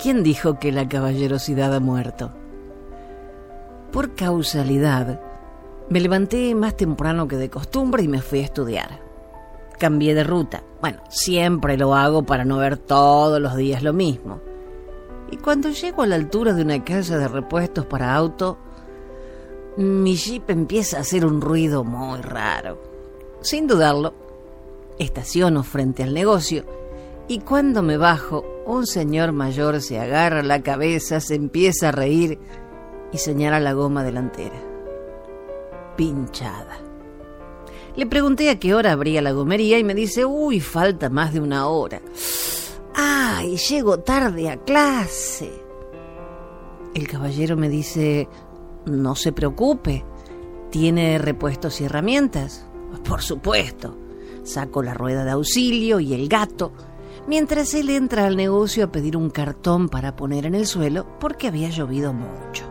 ¿Quién dijo que la caballerosidad ha muerto? Por causalidad, me levanté más temprano que de costumbre y me fui a estudiar. Cambié de ruta. Bueno, siempre lo hago para no ver todos los días lo mismo. Y cuando llego a la altura de una casa de repuestos para auto, mi jeep empieza a hacer un ruido muy raro. Sin dudarlo, estaciono frente al negocio y cuando me bajo, un señor mayor se agarra la cabeza, se empieza a reír y señala la goma delantera. Pinchada. Le pregunté a qué hora abría la gomería y me dice, uy, falta más de una hora. ¡Ay, llego tarde a clase! El caballero me dice, no se preocupe, ¿tiene repuestos y herramientas? Por supuesto. Saco la rueda de auxilio y el gato, mientras él entra al negocio a pedir un cartón para poner en el suelo porque había llovido mucho.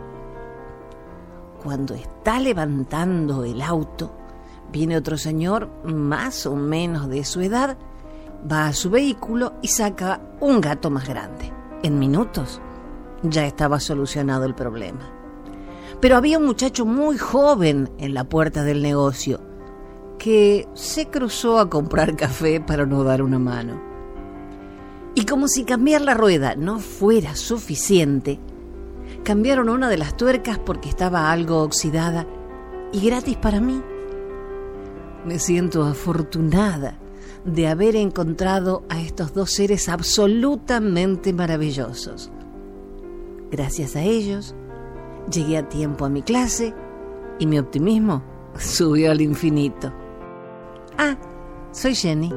Cuando está levantando el auto, viene otro señor más o menos de su edad, va a su vehículo y saca un gato más grande. En minutos ya estaba solucionado el problema. Pero había un muchacho muy joven en la puerta del negocio que se cruzó a comprar café para no dar una mano. Y como si cambiar la rueda no fuera suficiente, cambiaron una de las tuercas porque estaba algo oxidada y gratis para mí. Me siento afortunada de haber encontrado a estos dos seres absolutamente maravillosos. Gracias a ellos, llegué a tiempo a mi clase y mi optimismo subió al infinito. Ah, soy Jenny.